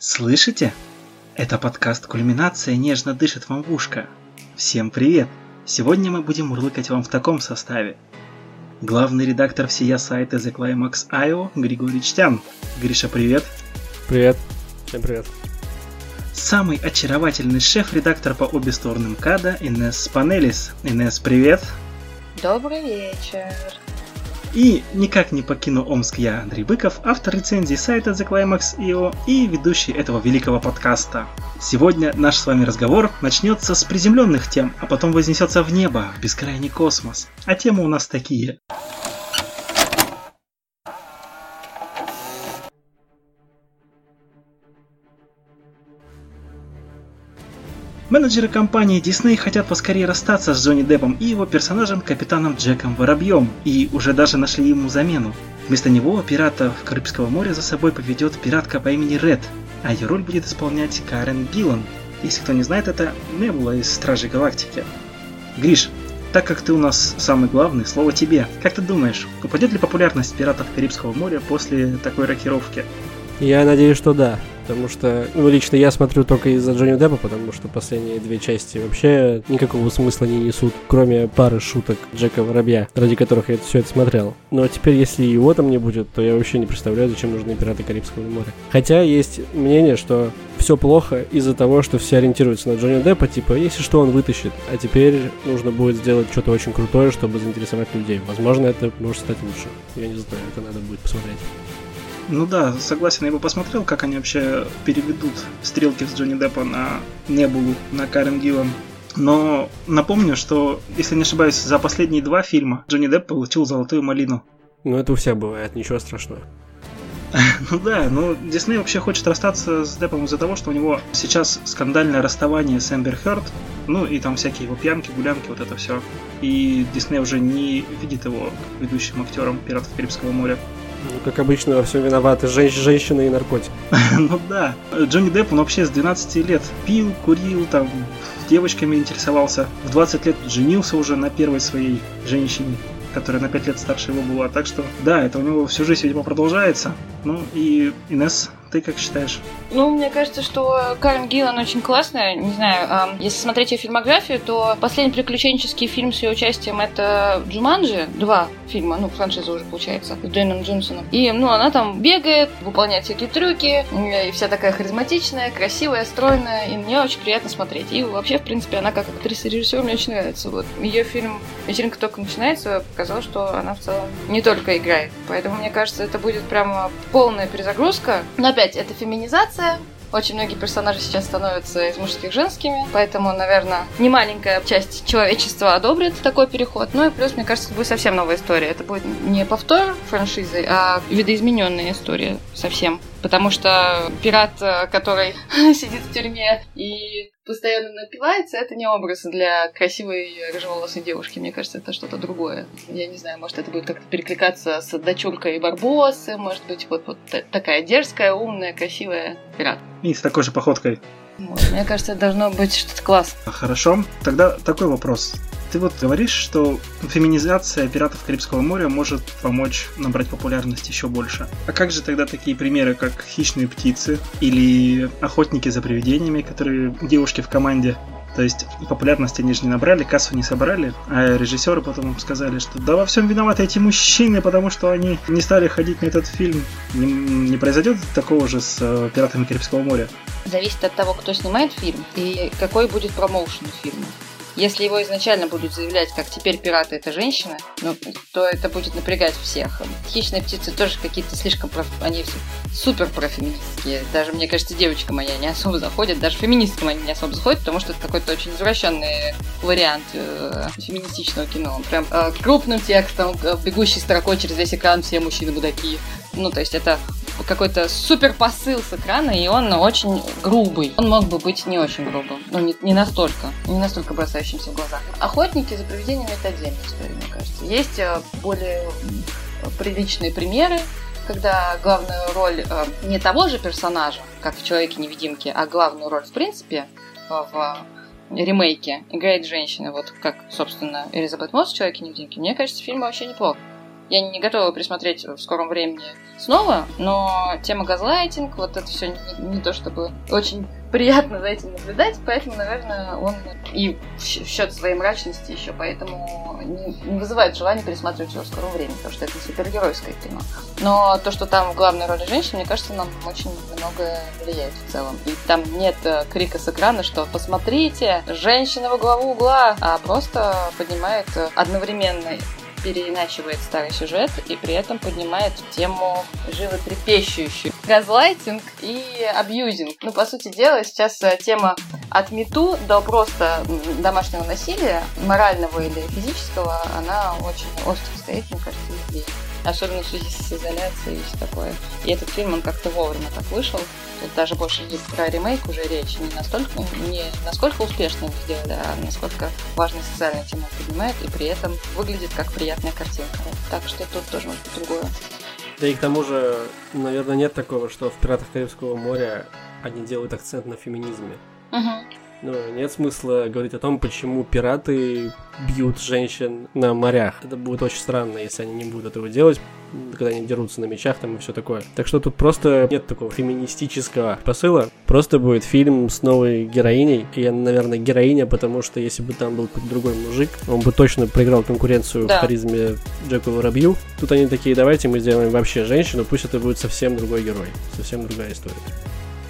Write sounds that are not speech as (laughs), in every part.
Слышите? Это подкаст «Кульминация» нежно дышит вам в ушко. Всем привет! Сегодня мы будем мурлыкать вам в таком составе. Главный редактор всея сайта The Climax.io Григорий Чтян. Гриша, привет! Привет! Всем привет! Самый очаровательный шеф-редактор по обе стороны МКАДа Инесс Панелис. Инесс, привет! Добрый вечер! И никак не покину Омск я, Андрей Быков, автор рецензии сайта The и ведущий этого великого подкаста. Сегодня наш с вами разговор начнется с приземленных тем, а потом вознесется в небо, в бескрайний космос. А темы у нас такие. Менеджеры компании Disney хотят поскорее расстаться с Джонни Деппом и его персонажем капитаном Джеком Воробьем, и уже даже нашли ему замену. Вместо него пиратов Карибского моря за собой поведет пиратка по имени Ред, а ее роль будет исполнять Карен Гиллан. Если кто не знает, это Небула из Стражей Галактики. Гриш, так как ты у нас самый главный, слово тебе. Как ты думаешь, упадет ли популярность пиратов Карибского моря после такой рокировки? Я надеюсь, что да. Потому что, ну, лично я смотрю только из-за Джонни Деппа, потому что последние две части вообще никакого смысла не несут, кроме пары шуток Джека Воробья, ради которых я все это смотрел. Но теперь, если его там не будет, то я вообще не представляю, зачем нужны пираты Карибского моря. Хотя есть мнение, что все плохо из-за того, что все ориентируются на Джонни Деппа, типа, если что, он вытащит. А теперь нужно будет сделать что-то очень крутое, чтобы заинтересовать людей. Возможно, это может стать лучше. Я не знаю, это надо будет посмотреть. Ну да, согласен, я бы посмотрел, как они вообще переведут стрелки с Джонни Деппа на Небулу, на Карен Гиллан. Но напомню, что, если не ошибаюсь, за последние два фильма Джонни Депп получил золотую малину. Ну это у всех бывает, ничего страшного. (laughs) Ну да, ну Дисней вообще хочет расстаться с Деппом из-за того, что у него сейчас скандальное расставание с Эмбер Хёрд, ну и там всякие его пьянки, гулянки, вот это все. И Дисней уже не видит его ведущим актером Пиратов Карибского моря. Ну, как обычно, во всем виноваты женщ- женщины и наркотики. (laughs) ну да. Джонни Депп, он вообще с 12 лет пил, курил, там, девочками интересовался. В 20 лет женился уже на первой своей женщине которая на 5 лет старше его была. Так что, да, это у него всю жизнь, видимо, продолжается. Ну и Инес, ты как считаешь? Ну, мне кажется, что Карен Гиллан очень классная. Не знаю, если смотреть ее фильмографию, то последний приключенческий фильм с ее участием это Джуманджи. Два фильма, ну, франшиза уже получается, с Дэйном Джонсоном. И, ну, она там бегает, выполняет всякие трюки, и вся такая харизматичная, красивая, стройная, и мне очень приятно смотреть. И вообще, в принципе, она как актриса и режиссер мне очень нравится. Вот ее фильм «Вечеринка только начинается» показал, что она в целом не только играет. Поэтому, мне кажется, это будет прямо полная перезагрузка. Но опять, это феминизация, очень многие персонажи сейчас становятся из мужских женскими, поэтому, наверное, не маленькая часть человечества одобрит такой переход. Ну и плюс, мне кажется, это будет совсем новая история. Это будет не повтор франшизы, а видоизмененная история совсем. Потому что пират, э, который (laughs) сидит в тюрьме и постоянно напивается, это не образ для красивой рыжеволосой девушки. Мне кажется, это что-то другое. Я не знаю, может, это будет как-то перекликаться с дочуркой Барбосы, может быть, вот, вот такая дерзкая, умная, красивая пират. И с такой же походкой. Вот, мне кажется, это должно быть что-то класс. Хорошо. Тогда такой вопрос. Ты вот говоришь, что феминизация пиратов Карибского моря может помочь набрать популярность еще больше. А как же тогда такие примеры, как хищные птицы или охотники за привидениями, которые девушки в команде то есть популярности они же не набрали, кассу не собрали, а режиссеры потом сказали, что да во всем виноваты эти мужчины, потому что они не стали ходить на этот фильм. Не, не произойдет такого же с э, «Пиратами Карибского моря»? Зависит от того, кто снимает фильм и какой будет промоушен фильма. Если его изначально будут заявлять, как теперь пираты это женщины, ну, то это будет напрягать всех. Хищные птицы тоже какие-то слишком проф... они супер профеминистские. Даже, мне кажется, девочкам они не особо заходят, даже феминисткам они не особо заходят, потому что это какой-то очень извращенный вариант э, феминистичного кино. Он прям э, крупным текстом, э, бегущей строкой через весь экран все мужчины мудаки. Ну, то есть это какой-то супер посыл с экрана, и он очень грубый. Он мог бы быть не очень грубым. Ну, не, не настолько. Не настолько бросающимся в глаза. Охотники за привидениями это отдельная история, мне кажется. Есть э, более приличные примеры, когда главную роль э, не того же персонажа, как в Человеке-невидимке, а главную роль в принципе в ремейке играет женщина, вот как, собственно, Элизабет Мосс в Человеке-невидимке. Мне кажется, фильм вообще неплохо. Я не готова присмотреть в скором времени снова, но тема газлайтинг, вот это все не, не то чтобы очень приятно за этим наблюдать, поэтому, наверное, он и в счет своей мрачности еще поэтому не, не вызывает желания пересматривать его в скором времени, потому что это супергеройское кино. Но то, что там в главной роли женщина, мне кажется, нам очень много влияет в целом. И там нет э, крика с экрана, что «посмотрите, женщина во главу угла», а просто поднимает э, одновременно переиначивает старый сюжет и при этом поднимает тему животрепещущую. Газлайтинг и абьюзинг. Ну, по сути дела, сейчас э, тема от мету до просто домашнего насилия, морального или физического, она очень остро стоит, мне кажется, везде. Особенно в связи с изоляцией и все такое. И этот фильм, он как-то вовремя так вышел. Тут даже больше не про ремейк уже речь. Не настолько, не насколько успешно его сделали, а насколько важные социальные темы поднимает, и при этом выглядит как приятная картинка. Так что тут тоже может быть другое. Да и к тому же, наверное, нет такого, что в «Пиратах Карибского моря» они делают акцент на феминизме. Угу. Ну, нет смысла говорить о том, почему пираты бьют женщин на морях. Это будет очень странно, если они не будут этого делать, когда они дерутся на мечах там и все такое. Так что тут просто нет такого феминистического посыла. Просто будет фильм с новой героиней. И я, наверное, героиня, потому что если бы там был какой-то другой мужик, он бы точно проиграл конкуренцию Да. в харизме Джеку Воробью. Тут они такие, давайте мы сделаем вообще женщину, пусть это будет совсем другой герой, совсем другая история.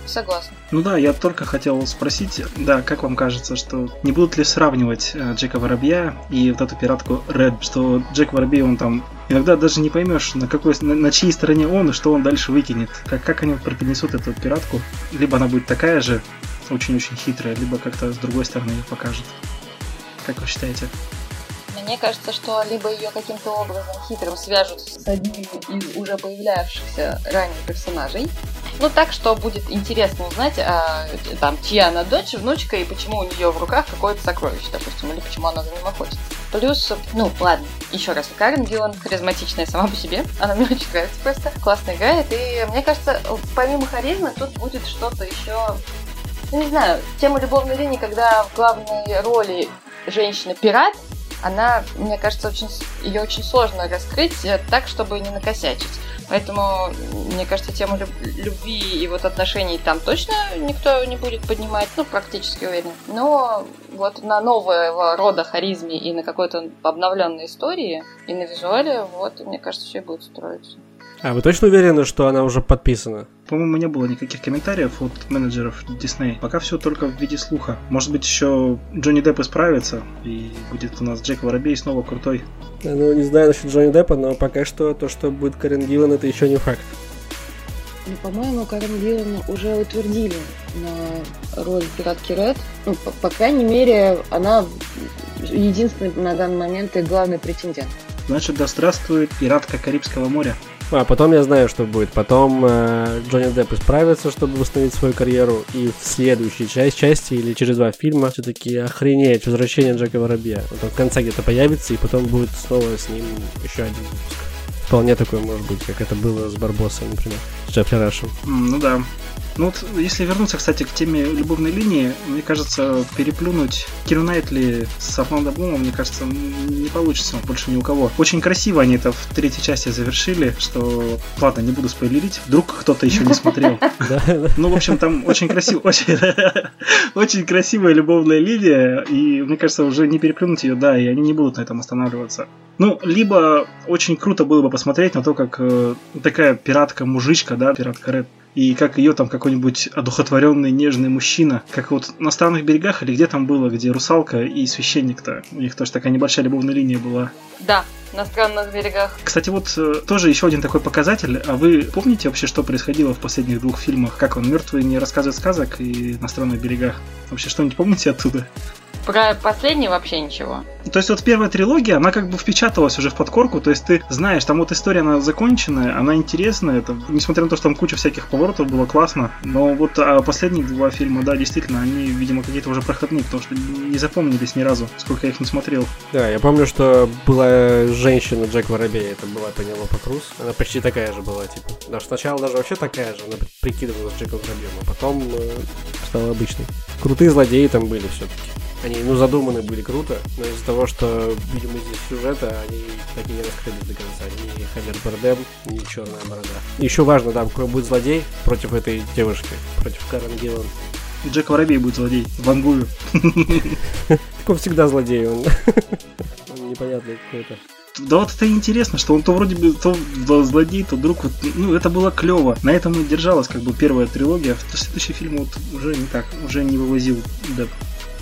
Согласна. Ну да, я только хотел спросить, да, как вам кажется, что не будут ли сравнивать э, Джека Воробья и вот эту пиратку Ред, что Джек Воробей, он там иногда даже не поймешь, на какой, на, на чьей стороне он и что он дальше выкинет. Как, как они преподнесут эту пиратку? Либо она будет такая же, очень-очень хитрая, либо как-то с другой стороны ее покажет. Как вы считаете? Мне кажется, что либо ее каким-то образом хитрым свяжут с одним из уже появлявшихся ранее персонажей. Ну, так, что будет интересно узнать, а, там, чья она дочь, внучка, и почему у нее в руках какое-то сокровище, допустим, или почему она за ним охотится. Плюс, ну, ладно, еще раз, Карен Гиллан харизматичная сама по себе, она мне очень нравится просто, классно играет, и мне кажется, помимо харизмы, тут будет что-то еще ну, не знаю, тема любовной линии, когда в главной роли женщина-пират, она, мне кажется, очень, ее очень сложно раскрыть э, так, чтобы не накосячить. Поэтому, мне кажется, тему люб- любви и вот отношений там точно никто не будет поднимать, ну, практически уверен. Но вот на нового рода харизме и на какой-то обновленной истории, и на визуале, вот, мне кажется, все будет строиться. А вы точно уверены, что она уже подписана? По-моему, не было никаких комментариев от менеджеров Disney. Пока все только в виде слуха. Может быть, еще Джонни Депп исправится, и будет у нас Джек Воробей снова крутой. Ну, не знаю насчет Джонни Деппа, но пока что то, что будет Карен Гиллан, это еще не факт. Ну, по-моему, Карен Гиллан уже утвердили на роль пиратки Ред. Ну, по, по крайней мере, она единственный на данный момент и главный претендент. Значит, да здравствует пиратка Карибского моря. А потом я знаю, что будет. Потом э, Джонни Депп исправится, чтобы восстановить свою карьеру. И в следующей часть, части или через два фильма все-таки охренеть возвращение Джека Воробья. Вот он в конце где-то появится, и потом будет снова с ним еще один выпуск. Вполне такое может быть, как это было с Барбосом, например, с Джеффри Рашем. М, Ну да. Ну вот, если вернуться, кстати, к теме любовной линии, мне кажется, переплюнуть Киру Найтли с Орландо Блумом, мне кажется, не получится больше ни у кого. Очень красиво они это в третьей части завершили, что... Ладно, не буду спойлерить, вдруг кто-то еще не смотрел. (laughs) Ну, в общем, там очень красиво, (laughs) очень красивая любовная линия, и мне кажется, уже не переплюнуть ее, да, и они не будут на этом останавливаться. Ну, либо очень круто было бы посмотреть на то, как э, такая пиратка-мужичка, да, пиратка Ред, и как ее там какой-нибудь одухотворенный нежный мужчина, как вот на странных берегах или где там было, где русалка и священник-то, у них тоже такая небольшая любовная линия была. Да, на странных берегах. Кстати, вот э, тоже еще один такой показатель. А вы помните вообще, что происходило в последних двух фильмах? Как он, мертвый не рассказывает сказок и на странных берегах? Вообще что-нибудь помните оттуда? Про последний вообще ничего. То есть вот первая трилогия, она как бы впечаталась уже в подкорку, то есть ты знаешь, там вот история, она законченная, она интересная, это, несмотря на то, что там куча всяких поворотов, было классно, но вот а последние два фильма, да, действительно, они, видимо, какие-то уже проходные, потому что не запомнились ни разу, сколько я их не смотрел. Да, я помню, что была женщина Джек Воробей, это была Пенелопа Круз. Она почти такая же была, типа. Даже сначала даже вообще такая же, она прикидывалась Джеком Воробьем, а потом э, стала обычной. Крутые злодеи там были все-таки. Они, ну, задуманы были круто, но из-за того, что, видимо, здесь сюжета, они так и не раскрылись до конца. Ни Хавер Бардем, ни Черная Борода. Еще важно, да, какой будет злодей против этой девушки, против Карен Гиллан. Джек Воробей будет злодей, вангую. Так он всегда злодей, он, он непонятный какой-то. Да вот это интересно, что он то вроде бы то злодей, то друг. Вот, ну, это было клево. На этом и держалась как бы первая трилогия. В следующий фильм вот уже не так, уже не вывозил Деп.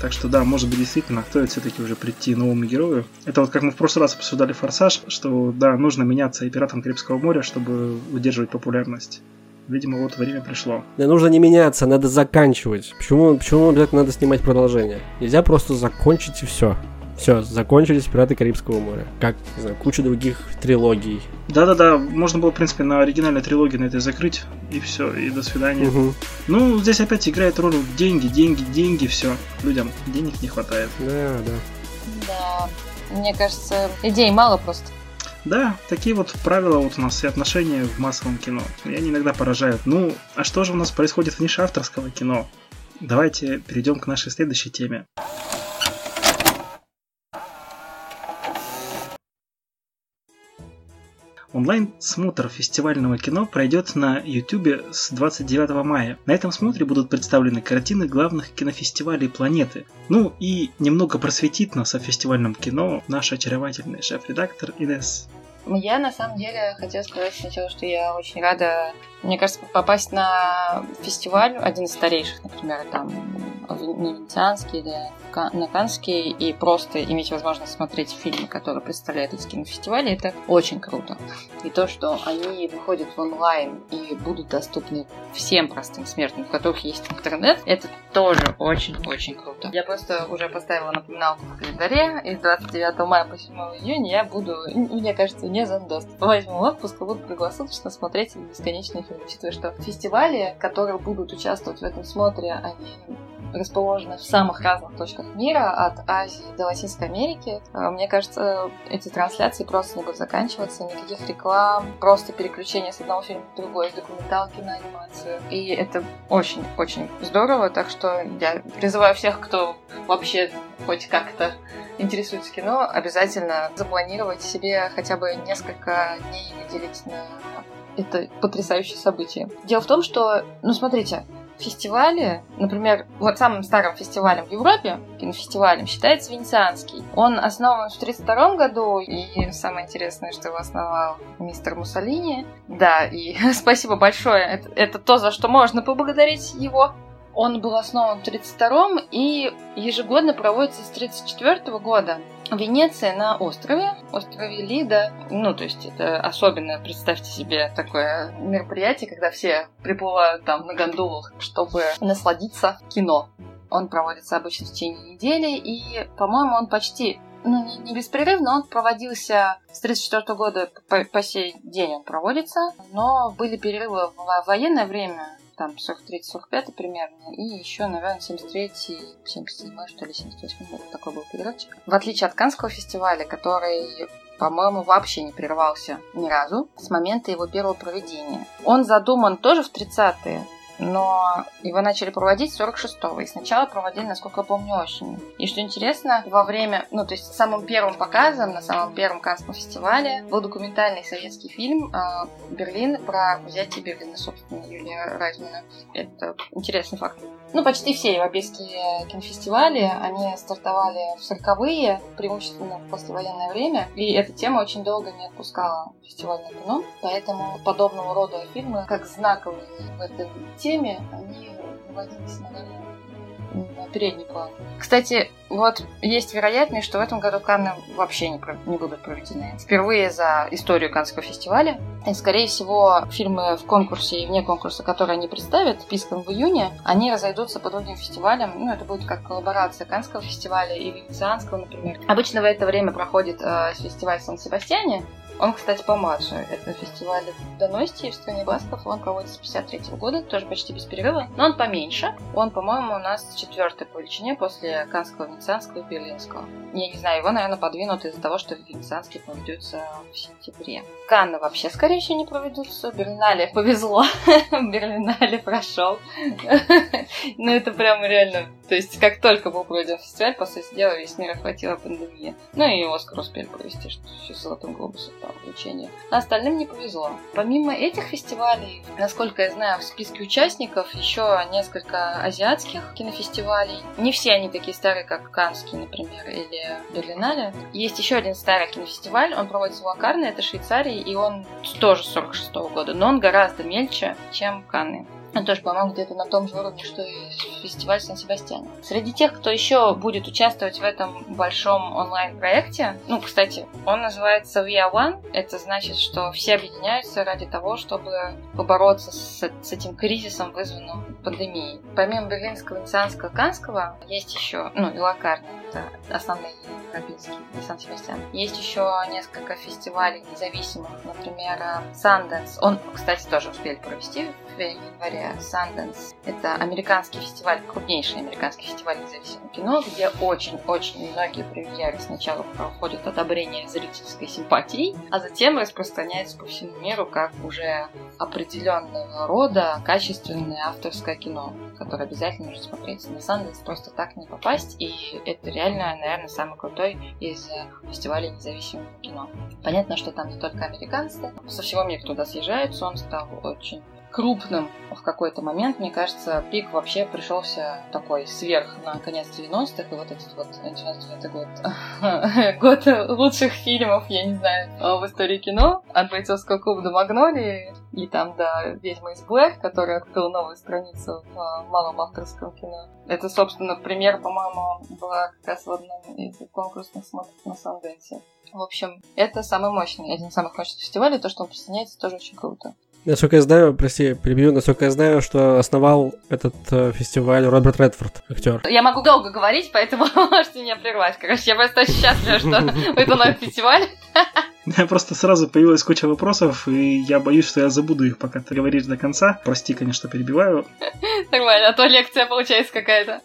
Так что да, может быть действительно стоит все-таки уже прийти новому герою. Это вот как мы в прошлый раз обсуждали Форсаж, что да, нужно меняться и Пиратам Карибского моря, чтобы удерживать популярность. Видимо, вот время пришло. Да нужно не меняться, надо заканчивать. Почему, почему обязательно надо снимать продолжение? Нельзя просто закончить и все. Все, закончились «Пираты Карибского моря». Как, не знаю, куча других трилогий. Да-да-да, можно было, в принципе, на оригинальной трилогии на этой закрыть, и все, и до свидания. Угу. Ну, здесь опять играет роль деньги, деньги, деньги, все. Людям денег не хватает. Да, да. Да, мне кажется, идей мало просто. Да, такие вот правила вот у нас и отношения в массовом кино. И они иногда поражают. Ну, а что же у нас происходит в нише авторского кино? Давайте перейдем к нашей следующей теме. Онлайн-смотр фестивального кино пройдет на YouTube с 29 мая. На этом смотре будут представлены картины главных кинофестивалей планеты. Ну и немного просветит нас о фестивальном кино наш очаровательный шеф-редактор Инесс. Я на самом деле хотела сказать сначала, что я очень рада, мне кажется, попасть на фестиваль, один из старейших, например, там на Венецианский или на Канский, и просто иметь возможность смотреть фильмы, которые представляют эти кинофестивали, это очень круто. И то, что они выходят в онлайн и будут доступны всем простым смертным, у которых есть интернет, это тоже очень-очень круто. Я просто уже поставила напоминалку в календаре, и с 29 мая по 7 июня я буду, мне кажется, не за доступ. Возьму отпуск и буду круглосуточно смотреть бесконечные фильмы, учитывая, что фестивали, которые будут участвовать в этом смотре, они расположены в самых разных точках мира, от Азии до Латинской Америки. А, мне кажется, эти трансляции просто не будут заканчиваться, никаких реклам, просто переключение с одного фильма в другой, с документалки на анимацию. И это очень-очень здорово, так что я призываю всех, кто вообще хоть как-то интересуется кино, обязательно запланировать себе хотя бы несколько дней выделить на это потрясающее событие. Дело в том, что, ну смотрите, фестивали, например, вот самым старым фестивалем в Европе, кинофестивалем, считается Венецианский. Он основан в 1932 году, и самое интересное, что его основал мистер Муссолини. Да, и (laughs) спасибо большое. Это, это то, за что можно поблагодарить его. Он был основан в 1932 и ежегодно проводится с 1934 года. Венеция на острове, острове Лида. Ну, то есть это особенно, представьте себе, такое мероприятие, когда все приплывают там на гондолах, чтобы насладиться кино. Он проводится обычно в течение недели, и, по-моему, он почти ну, не, не беспрерывно, он проводился с 1934 года по, по сей день он проводится, но были перерывы в военное время, там 43-45 примерно, и еще, наверное, 73 77 что ли, 78 год такой был перерывчик. В отличие от Канского фестиваля, который по-моему, вообще не прервался ни разу с момента его первого проведения. Он задуман тоже в 30-е, но его начали проводить с 46-го, и сначала проводили, насколько я помню, осенью. И что интересно, во время, ну, то есть самым первым показом на самом первом Канском фестивале был документальный советский фильм э, «Берлин» про взятие Берлина, собственно, Юлия Райзмана. Это интересный факт. Ну, почти все европейские кинофестивали, они стартовали в 40-е, преимущественно в послевоенное время, и эта тема очень долго не отпускала фестивальное кино, поэтому подобного рода фильмы, как знаковые в этой теме, они выводились, наверное, на передний план. Кстати, вот есть вероятность, что в этом году Канны вообще не, не будут проведены. Впервые за историю Каннского фестиваля. И, скорее всего, фильмы в конкурсе и вне конкурса, которые они представят списком в июне, они разойдутся по другим фестивалям. Ну, это будет как коллаборация Каннского фестиваля и Венецианского, например. Обычно в это время проходит э, фестиваль в Сан-Себастьяне, он, кстати, помладше. Это фестиваль Доности в стране Басков. Он проводится с 53 года, тоже почти без перерыва. Но он поменьше. Он, по-моему, у нас четвертый по величине после Канского, Венецианского и Берлинского. Я не знаю, его, наверное, подвинут из-за того, что Венецианский проведется в сентябре. Канны вообще, скорее всего, не проведутся. Берлинале повезло. (laughs) Берлинале прошел. (laughs) Ну, это прям реально... То есть, как только был пройден фестиваль, по сути дела, весь мир охватила пандемия. Ну, и Оскар успели провести, что еще Золотым глобусом там вручение. А остальным не повезло. Помимо этих фестивалей, насколько я знаю, в списке участников еще несколько азиатских кинофестивалей. Не все они такие старые, как Канский, например, или Берлинале. Есть еще один старый кинофестиваль, он проводится в Лакарне, это Швейцарии, и он тоже 46 -го года, но он гораздо мельче, чем Канны. Он тоже, по-моему, где-то на том же уровне, что и фестиваль Сан-Себастьян. Среди тех, кто еще будет участвовать в этом большом онлайн-проекте, ну, кстати, он называется We Are One. Это значит, что все объединяются ради того, чтобы побороться с, с этим кризисом, вызванным пандемией. Помимо Берлинского, Венецианского, Канского, есть еще, ну, и Лакарный, это основные европейские, Сан-Себастьян. Есть еще несколько фестивалей независимых, например, Sundance. Он, кстати, тоже успели провести в январе Sundance. Это американский фестиваль, крупнейший американский фестиваль независимого кино, где очень-очень многие премьеры сначала проходят одобрение зрительской симпатии, а затем распространяется по всему миру как уже определенного рода качественное авторское кино, которое обязательно нужно смотреть. На Sundance просто так не попасть, и это реально, наверное, самый крутой из фестивалей независимого кино. Понятно, что там не только американцы, со всего мира туда съезжаются, он стал очень крупным в какой-то момент. Мне кажется, пик вообще пришелся такой сверх на конец 90-х, и вот этот вот 99 год, (laughs) год лучших фильмов, я не знаю, в истории кино, от бойцовского клуба до Магнолии, и там до «Ведьмы из Блэр», который открыл новую страницу в малом авторском кино. Это, собственно, пример, по-моему, была как раз в одном из конкурсных смотров на Санденсе. В общем, это самый мощный, один из самых мощных фестивалей, то, что он присоединяется, тоже очень круто. Насколько я знаю, прости, перебью, насколько я знаю, что основал этот э, фестиваль Роберт Редфорд, актер. Я могу долго говорить, поэтому (laughs) можете меня прервать. Короче, я просто очень счастлива, что (laughs) это новый фестиваль. (laughs) Я просто сразу появилась куча вопросов, и я боюсь, что я забуду их, пока ты говоришь до конца. Прости, конечно, перебиваю. Нормально, а то лекция получается какая-то.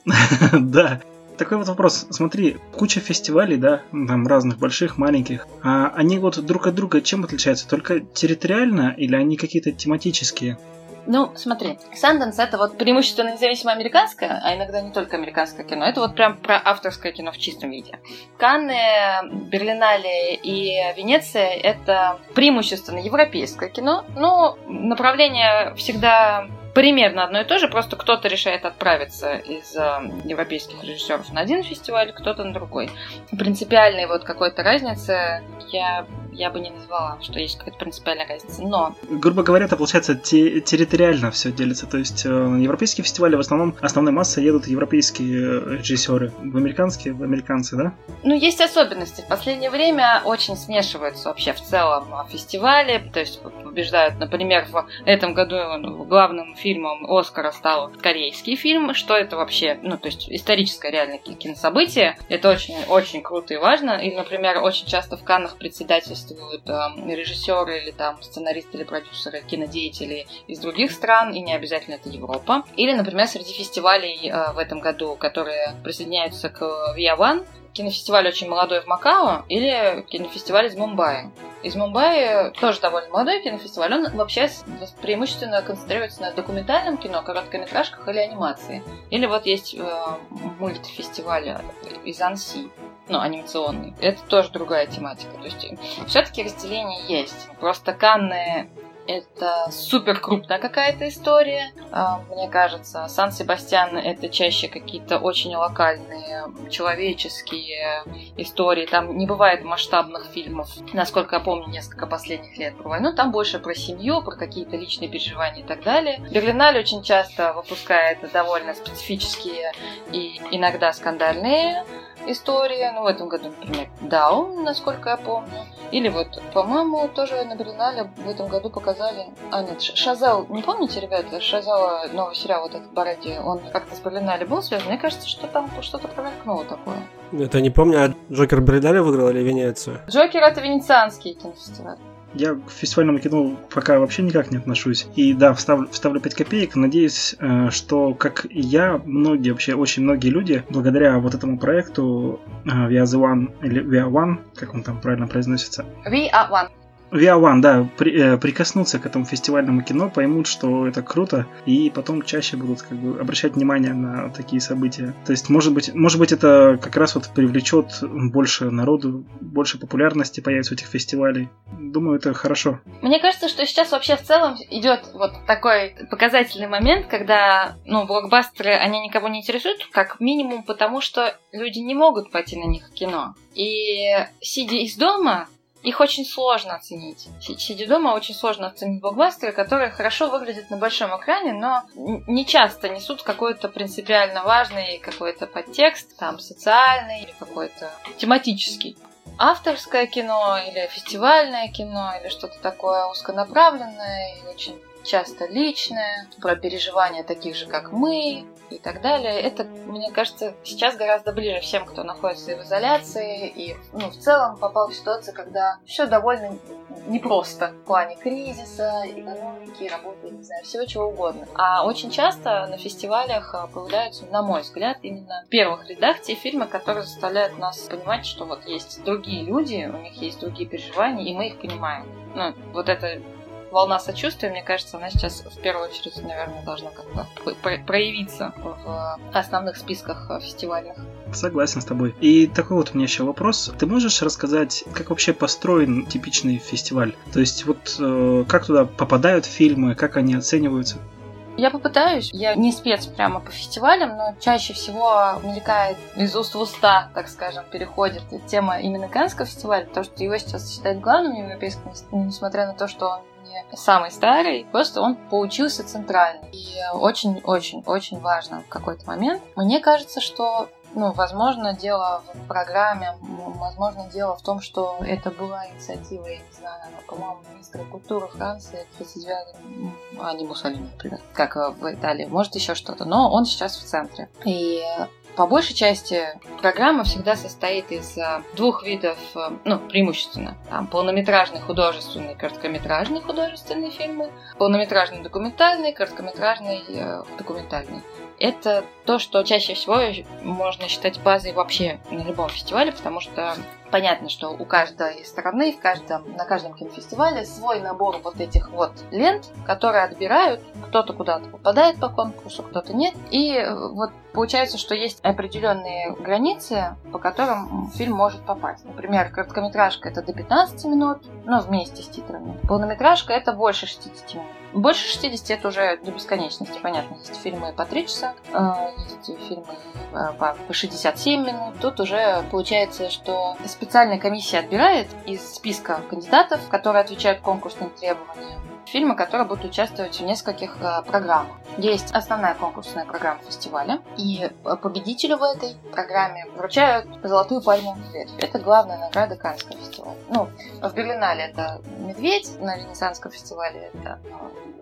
Да такой вот вопрос. Смотри, куча фестивалей, да, там разных, больших, маленьких. А они вот друг от друга чем отличаются? Только территориально или они какие-то тематические? Ну, смотри, Санденс это вот преимущественно независимое американское, а иногда не только американское кино. Это вот прям про авторское кино в чистом виде. Канны, Берлинале и Венеция это преимущественно европейское кино. Но направление всегда примерно одно и то же, просто кто-то решает отправиться из э, европейских режиссеров на один фестиваль, кто-то на другой. Принципиальной вот какой-то разницы я я бы не назвала, что есть какая-то принципиальная разница, но... Грубо говоря, это получается те- территориально все делится, то есть э, европейские фестивали в основном, основной массой едут европейские режиссеры, в американские, в американцы, да? Ну, есть особенности. В последнее время очень смешиваются вообще в целом фестивали, то есть побеждают, например, в этом году главным фильмом Оскара стал корейский фильм. Что это вообще? Ну, то есть историческое реально кинособытие. Это очень-очень круто и важно. И, например, очень часто в Каннах председательствуют э, режиссеры или там сценаристы или продюсеры, кинодеятели из других стран, и не обязательно это Европа. Или, например, среди фестивалей э, в этом году, которые присоединяются к Via One, кинофестиваль очень молодой в Макао или кинофестиваль из Мумбаи. Из Мумбаи тоже довольно молодой кинофестиваль. Он вообще преимущественно концентрируется на документальном кино, короткометражках или анимации. Или вот есть э, мультфестиваль из Анси, ну, анимационный. Это тоже другая тематика. То есть все-таки разделение есть. Просто Канны это супер крупная какая-то история, а, мне кажется. Сан-Себастьян это чаще какие-то очень локальные, человеческие истории. Там не бывает масштабных фильмов, насколько я помню, несколько последних лет про войну. Там больше про семью, про какие-то личные переживания и так далее. Берлиналь очень часто выпускает довольно специфические и иногда скандальные история. Ну, в этом году, например, Даун, насколько я помню. Или вот, по-моему, тоже на Берлинале в этом году показали... А, нет, Шазал, не помните, ребята, Шазала, новый сериал вот этот Баради, он как-то с Берлинале был связан? Мне кажется, что там что-то промелькнуло такое. Это не помню, а Джокер Берлинале выиграл или Венецию? Джокер это венецианский кинофестиваль. Я к фестивальному кино пока вообще никак не отношусь. И да, вставлю, вставлю 5 копеек. Надеюсь, э, что, как и я, многие, вообще очень многие люди, благодаря вот этому проекту э, Via the One, или Via One, как он там правильно произносится? We are One. One, да, при, э, прикоснуться к этому фестивальному кино, поймут, что это круто, и потом чаще будут как бы обращать внимание на такие события. То есть, может быть, может быть, это как раз вот привлечет больше народу, больше популярности появится у этих фестивалей. Думаю, это хорошо. Мне кажется, что сейчас вообще в целом идет вот такой показательный момент, когда, ну, блокбастеры, они никого не интересуют, как минимум потому, что люди не могут пойти на них в кино. И сидя из дома, их очень сложно оценить. Сидя дома, очень сложно оценить блокбастеры, которые хорошо выглядят на большом экране, но не часто несут какой-то принципиально важный какой-то подтекст, там, социальный или какой-то тематический. Авторское кино или фестивальное кино или что-то такое узконаправленное и очень часто личное, про переживания таких же, как мы, и так далее. Это, мне кажется, сейчас гораздо ближе всем, кто находится в изоляции и ну, в целом попал в ситуацию, когда все довольно непросто в плане кризиса, экономики, работы, не знаю, всего чего угодно. А очень часто на фестивалях а, появляются, на мой взгляд, именно в первых рядах те фильмы, которые заставляют нас понимать, что вот есть другие люди, у них есть другие переживания, и мы их понимаем. Ну, вот это волна сочувствия, мне кажется, она сейчас в первую очередь, наверное, должна как-то проявиться в основных списках фестивальных. Согласен с тобой. И такой вот у меня еще вопрос. Ты можешь рассказать, как вообще построен типичный фестиваль? То есть вот э, как туда попадают фильмы, как они оцениваются? Я попытаюсь. Я не спец прямо по фестивалям, но чаще всего мелькает из уст в уста, так скажем, переходит тема именно Каннского фестиваля, потому что его сейчас считают главным европейским, несмотря на то, что он самый старый, просто он получился центральный. И очень-очень-очень важно в какой-то момент. Мне кажется, что ну, возможно, дело в программе, возможно, дело в том, что это была инициатива, я не знаю, по-моему, министра культуры Франции 39 а не Муссолини, например, как в Италии, может, еще что-то, но он сейчас в центре. И по большей части программа всегда состоит из э, двух видов, э, ну, преимущественно. Там полнометражные художественные, короткометражные художественные фильмы, полнометражные документальные, короткометражные э, документальные. Это то, что чаще всего можно считать базой вообще на любом фестивале, потому что понятно, что у каждой страны, в каждом, на каждом кинофестивале свой набор вот этих вот лент, которые отбирают, кто-то куда-то попадает по конкурсу, кто-то нет. И э, вот получается, что есть определенные границы, по которым фильм может попасть. Например, короткометражка это до 15 минут, ну, вместе с титрами. Полнометражка это больше 60 минут. Больше 60 это уже до бесконечности, понятно. Есть фильмы по 3 часа, э, есть фильмы э, по 67 минут. Тут уже получается, что специальная комиссия отбирает из списка кандидатов, которые отвечают конкурсным требованиям, фильмы, которые будут участвовать в нескольких э, программах. Есть основная конкурсная программа фестиваля, и победителю в этой программе вручают золотую пальму ветвь. Это главная награда Каннского фестиваля. Ну, в Берлинале это медведь, на Ренессансском фестивале это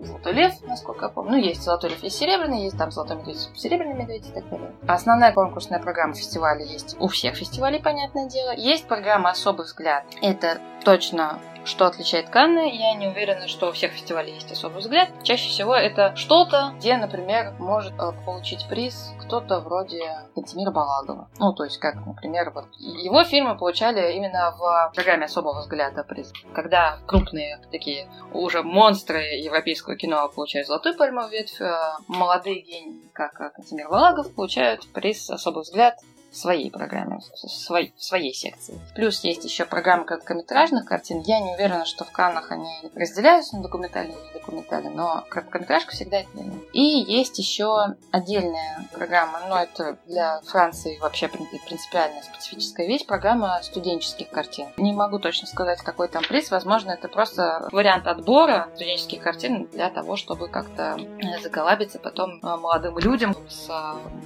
Золотой лев, насколько я помню. Ну, есть Золотой лев, есть серебряный, есть там Золотой медведь, серебряный медведь и так далее. Основная конкурсная программа фестиваля есть у всех фестивалей, понятное дело. Есть программа «Особый взгляд». Это точно что отличает Канны, я не уверена, что у всех фестивалей есть особый взгляд. Чаще всего это что-то, где, например, может э, получить приз кто-то вроде Кантемира Балагова. Ну, то есть, как, например, вот его фильмы получали именно в программе особого взгляда приз. Когда крупные такие уже монстры европейского кино получают золотую пальмовую ветвь, э, молодые гении, как Кантемир Балагов, получают приз особый взгляд в своей программе, в своей, своей секции. Плюс есть еще программа короткометражных картин. Я не уверена, что в Каннах они разделяются на документальные и недокументальные, но короткометражка всегда отдельно. И есть еще отдельная программа, но это для Франции вообще принципиальная специфическая вещь, программа студенческих картин. Не могу точно сказать, какой там приз, возможно, это просто вариант отбора студенческих картин для того, чтобы как-то заколабиться потом молодым людям с,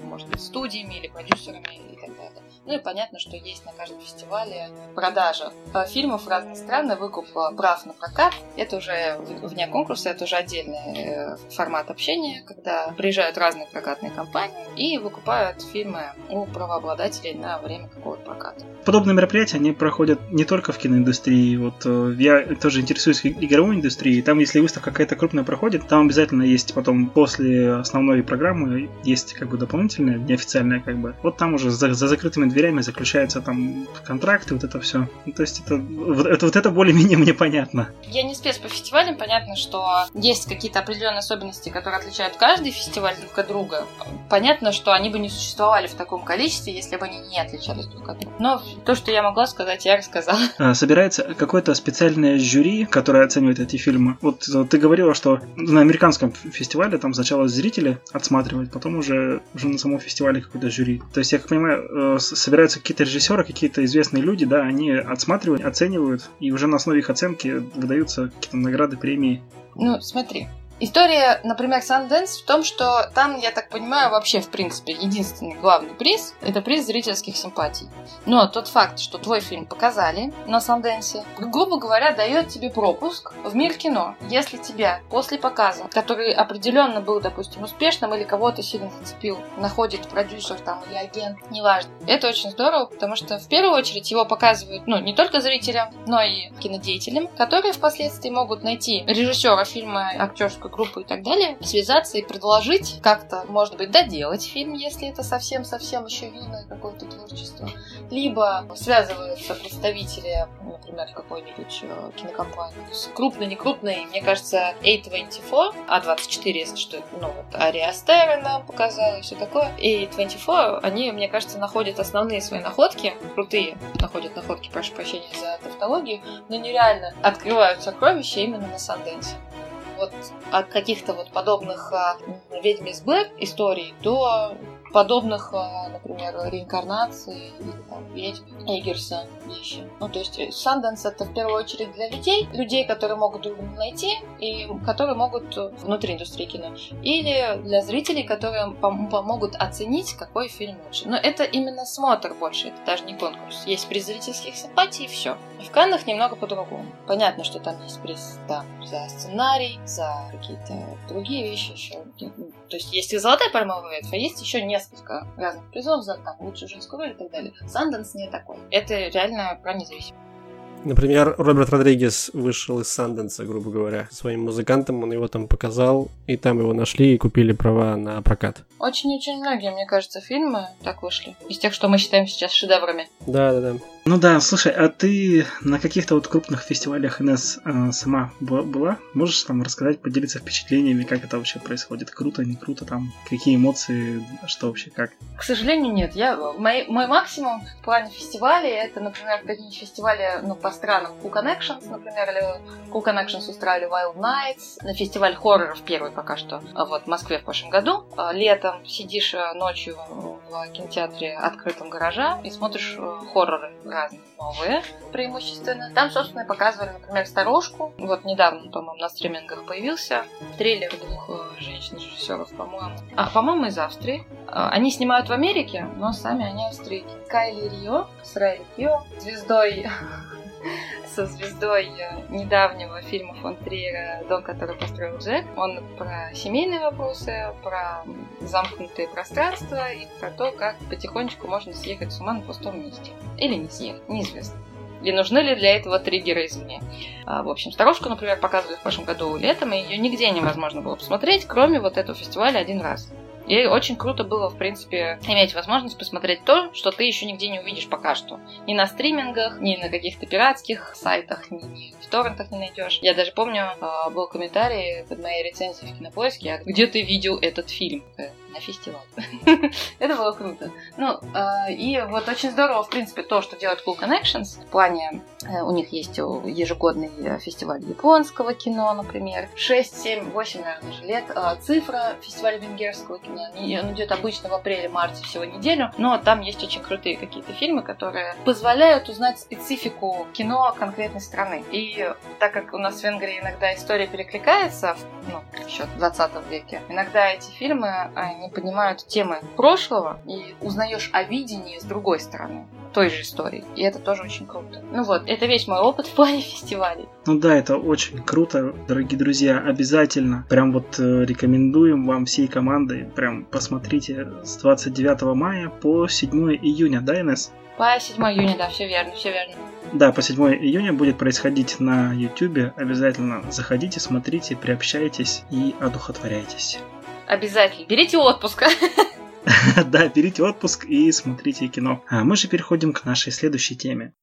может быть, студиями или продюсерами и так далее. Ну и понятно, что есть на каждом фестивале продажа фильмов в разные страны, выкуп э, прав на прокат. Это уже вне конкурса, это уже отдельный э, формат общения, когда приезжают разные прокатные компании и выкупают фильмы у правообладателей на время какого-то проката. Подобные мероприятия, они проходят не только в киноиндустрии. Вот э, я тоже интересуюсь игровой индустрией. Там, если выставка какая-то крупная проходит, там обязательно есть потом после основной программы есть как бы дополнительная, неофициальная как бы. Вот там уже за за закрытыми дверями заключаются там контракты, вот это все. Ну, то есть это вот это, вот это более-менее мне понятно. Я не спец по фестивалям, понятно, что есть какие-то определенные особенности, которые отличают каждый фестиваль друг от друга. Понятно, что они бы не существовали в таком количестве, если бы они не отличались друг от друга. Но то, что я могла сказать, я рассказала. А, собирается какое-то специальное жюри, которое оценивает эти фильмы. Вот, вот ты говорила, что на американском фестивале там сначала зрители отсматривают, потом уже, уже на самом фестивале какое-то жюри. То есть, я как понимаю, э, собираются какие-то режиссеры, какие-то известные люди, да, они отсматривают, оценивают, и уже на основе их оценки выдаются какие-то награды, премии. Ну, смотри, История, например, Sundance в том, что там, я так понимаю, вообще, в принципе, единственный главный приз – это приз зрительских симпатий. Но тот факт, что твой фильм показали на Sundance, грубо говоря, дает тебе пропуск в мир кино. Если тебя после показа, который определенно был, допустим, успешным или кого-то сильно зацепил, находит продюсер там или агент, неважно. Это очень здорово, потому что в первую очередь его показывают, ну, не только зрителям, но и кинодеятелям, которые впоследствии могут найти режиссера фильма, актерскую группу и так далее, связаться и предложить как-то, может быть, доделать фильм, если это совсем-совсем еще юное какое-то творчество. Либо связываются представители, например, какой-нибудь э, кинокомпании. Крупный, не крупный, мне кажется, A24, A24, если что, ну вот, Ария Астера нам показала и все такое. И 24, они, мне кажется, находят основные свои находки, крутые находят находки, прошу прощения за тавтологию, но нереально открывают сокровища именно на Санденсе вот от каких-то вот подобных а, ведьм из Блэк историй до подобных, а, например, реинкарнаций или там Эггерса вещи. Ну, то есть Санденс это в первую очередь для людей, людей, которые могут друг друга найти и которые могут внутри индустрии кино, или для зрителей, которые пом- помогут оценить, какой фильм лучше. Но это именно смотр больше, это даже не конкурс. Есть приз зрительских симпатий и все. В Каннах немного по-другому. Понятно, что там есть приз там, за сценарий, за какие-то другие вещи еще. То есть есть и золотая пальмовая ветвь, а есть еще несколько разных призов за там, лучшую женскую роль и так далее. Санденс не такой. Это реально про независимость. Например, Роберт Родригес вышел из Санденса, грубо говоря, своим музыкантом, он его там показал, и там его нашли и купили права на прокат. Очень-очень многие, мне кажется, фильмы так вышли. Из тех, что мы считаем сейчас шедеврами. Да-да-да. Ну да, слушай, а ты на каких-то вот крупных фестивалях НС э, сама была? Можешь там рассказать, поделиться впечатлениями, как это вообще происходит? Круто, не круто, там какие эмоции, что вообще, как? К сожалению, нет. Я, мой, мой максимум в плане фестивалей это, например, какие-нибудь фестивали ну, по странам Cool Connections, например, или Cool Connections устраивали Wild Nights, на фестиваль хорроров первый пока что, а вот в Москве в прошлом году. А летом сидишь э, ночью в кинотеатре открытом гаража и смотришь э, хорроры разные, новые преимущественно. Там, собственно, показывали, например, «Старушку». Вот недавно, по-моему, на стримингах появился трейлер двух э, женщин-режиссеров, по-моему. А, по-моему, из Австрии. А, они снимают в Америке, но сами они австрийки. Кайли Рио с Райли Кио, звездой (laughs) со звездой э, недавнего фильма фон Триера «Дом, который построил Джек». Он про семейные вопросы, про замкнутые пространства и про то, как потихонечку можно съехать с ума на пустом месте. Или не съехать, неизвестно. И нужны ли для этого триггеры извне. А, в общем, «Старушку», например, показывали в прошлом году летом, и ее нигде невозможно было посмотреть, кроме вот этого фестиваля один раз. И очень круто было, в принципе, иметь возможность посмотреть то, что ты еще нигде не увидишь пока что. Ни на стримингах, ни на каких-то пиратских сайтах, ни, ни в торрентах не найдешь. Я даже помню, а, был комментарий под моей рецензией в Кинопоиске, где ты видел этот фильм? Э, на фестиваль. (laughs) Это было круто. Ну, а, и вот очень здорово, в принципе, то, что делает Cool Connections. В плане, э, у них есть ежегодный э, фестиваль японского кино, например. 6, 7, 8, наверное, уже лет. Цифра фестиваля венгерского кино. Он идет обычно в апреле-марте всего неделю, но там есть очень крутые какие-то фильмы, которые позволяют узнать специфику кино конкретной страны. И так как у нас в Венгрии иногда история перекликается, ну, еще в 20 веке, иногда эти фильмы, они они поднимают темы прошлого и узнаешь о видении с другой стороны той же истории. И это тоже очень круто. Ну вот, это весь мой опыт (laughs) в плане фестивалей. Ну да, это очень круто, дорогие друзья. Обязательно. Прям вот э, рекомендуем вам всей командой. Прям посмотрите с 29 мая по 7 июня, да, Инесс? По 7 июня, да, все верно, все верно. Да, по 7 июня будет происходить на YouTube. Обязательно заходите, смотрите, приобщайтесь и одухотворяйтесь. Обязательно. Берите отпуск. (laughs) Да, берите отпуск и смотрите кино. А мы же переходим к нашей следующей теме.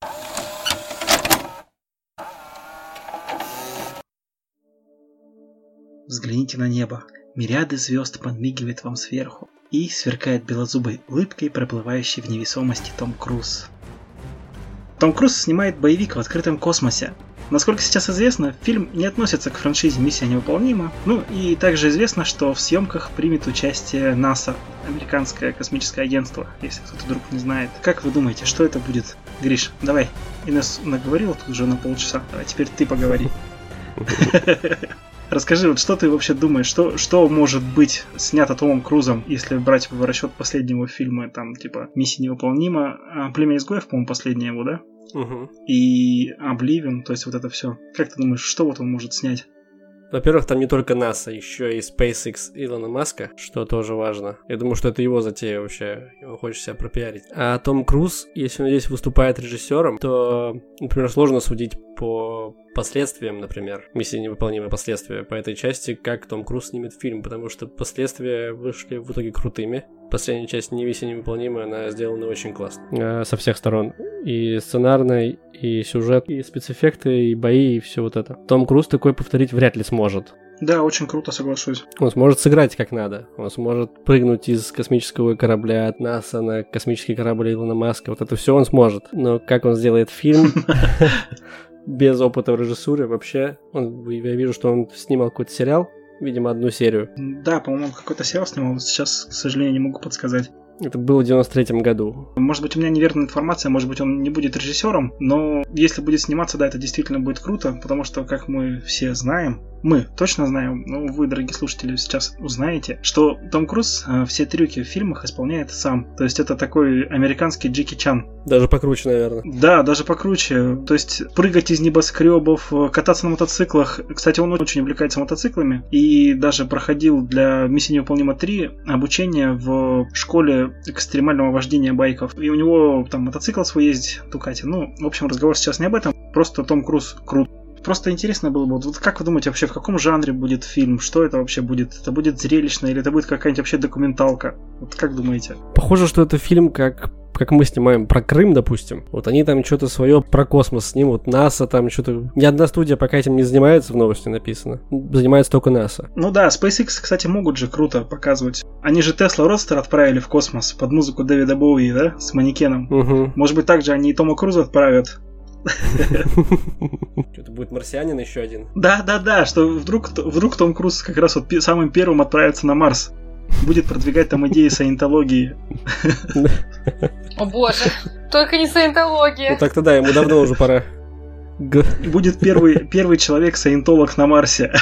Взгляните на небо. Мириады звезд подмигивает вам сверху. И сверкает белозубой улыбкой, проплывающий в невесомости Том Круз. Том Круз снимает боевик в открытом космосе. Насколько сейчас известно, фильм не относится к франшизе «Миссия невыполнима». Ну и также известно, что в съемках примет участие НАСА, американское космическое агентство, если кто-то вдруг не знает. Как вы думаете, что это будет? Гриш, давай. Инесс наговорила тут уже на полчаса, а теперь ты поговори. (laughs) Расскажи, вот что ты вообще думаешь, что, что может быть снято Томом Крузом, если брать в расчет последнего фильма, там, типа, «Миссия невыполнима», а «Племя изгоев», по-моему, последнее его, да? Угу. И «Обливион», то есть вот это все. Как ты думаешь, что вот он может снять? Во-первых, там не только НАСА, еще и SpaceX Илона Маска, что тоже важно. Я думаю, что это его затея вообще, он хочет себя пропиарить. А Том Круз, если он здесь выступает режиссером, то, например, сложно судить по последствиям, например, миссии невыполнимые последствия по этой части, как Том Круз снимет фильм, потому что последствия вышли в итоге крутыми. Последняя часть не миссия невыполнимая, она сделана очень классно. Э, со всех сторон. И сценарной, и сюжет, и спецэффекты, и бои, и все вот это. Том Круз такой повторить вряд ли сможет. Да, очень круто, соглашусь. Он сможет сыграть как надо. Он сможет прыгнуть из космического корабля от НАСА на космический корабль Илона Маска. Вот это все он сможет. Но как он сделает фильм (laughs) без опыта в режиссуре вообще? Он, я вижу, что он снимал какой-то сериал, видимо, одну серию. Да, по-моему, какой-то сериал снимал, сейчас, к сожалению, не могу подсказать. Это было в 93-м году. Может быть, у меня неверная информация, может быть, он не будет режиссером, но если будет сниматься, да, это действительно будет круто, потому что, как мы все знаем, мы точно знаем, ну, вы, дорогие слушатели, сейчас узнаете, что Том Круз э, все трюки в фильмах исполняет сам. То есть это такой американский Джеки Чан. Даже покруче, наверное. Да, даже покруче. То есть прыгать из небоскребов, э, кататься на мотоциклах. Кстати, он очень увлекается мотоциклами и даже проходил для «Миссии невыполнима 3» обучение в школе экстремального вождения байков. И у него там мотоцикл свой есть, Дукати. Ну, в общем, разговор сейчас не об этом. Просто Том Круз крут. Просто интересно было бы, вот как вы думаете вообще, в каком жанре будет фильм? Что это вообще будет? Это будет зрелищно или это будет какая-нибудь вообще документалка? Вот как думаете? Похоже, что это фильм как как мы снимаем про Крым, допустим, вот они там что-то свое про космос снимут, НАСА там что-то... Ни одна студия пока этим не занимается, в новости написано. Занимается только НАСА. Ну да, SpaceX, кстати, могут же круто показывать. Они же Tesla Roadster отправили в космос под музыку Дэвида Боуи, да, с манекеном. Угу. Может быть, также они и Тома Круза отправят. (laughs) Что-то будет марсианин еще один. Да, да, да, что вдруг, вдруг Том Круз как раз вот самым первым отправится на Марс. Будет продвигать там идеи саентологии. О боже, только не саентология. Ну так-то да, ему давно уже пора. Будет первый, первый человек-саентолог на Марсе.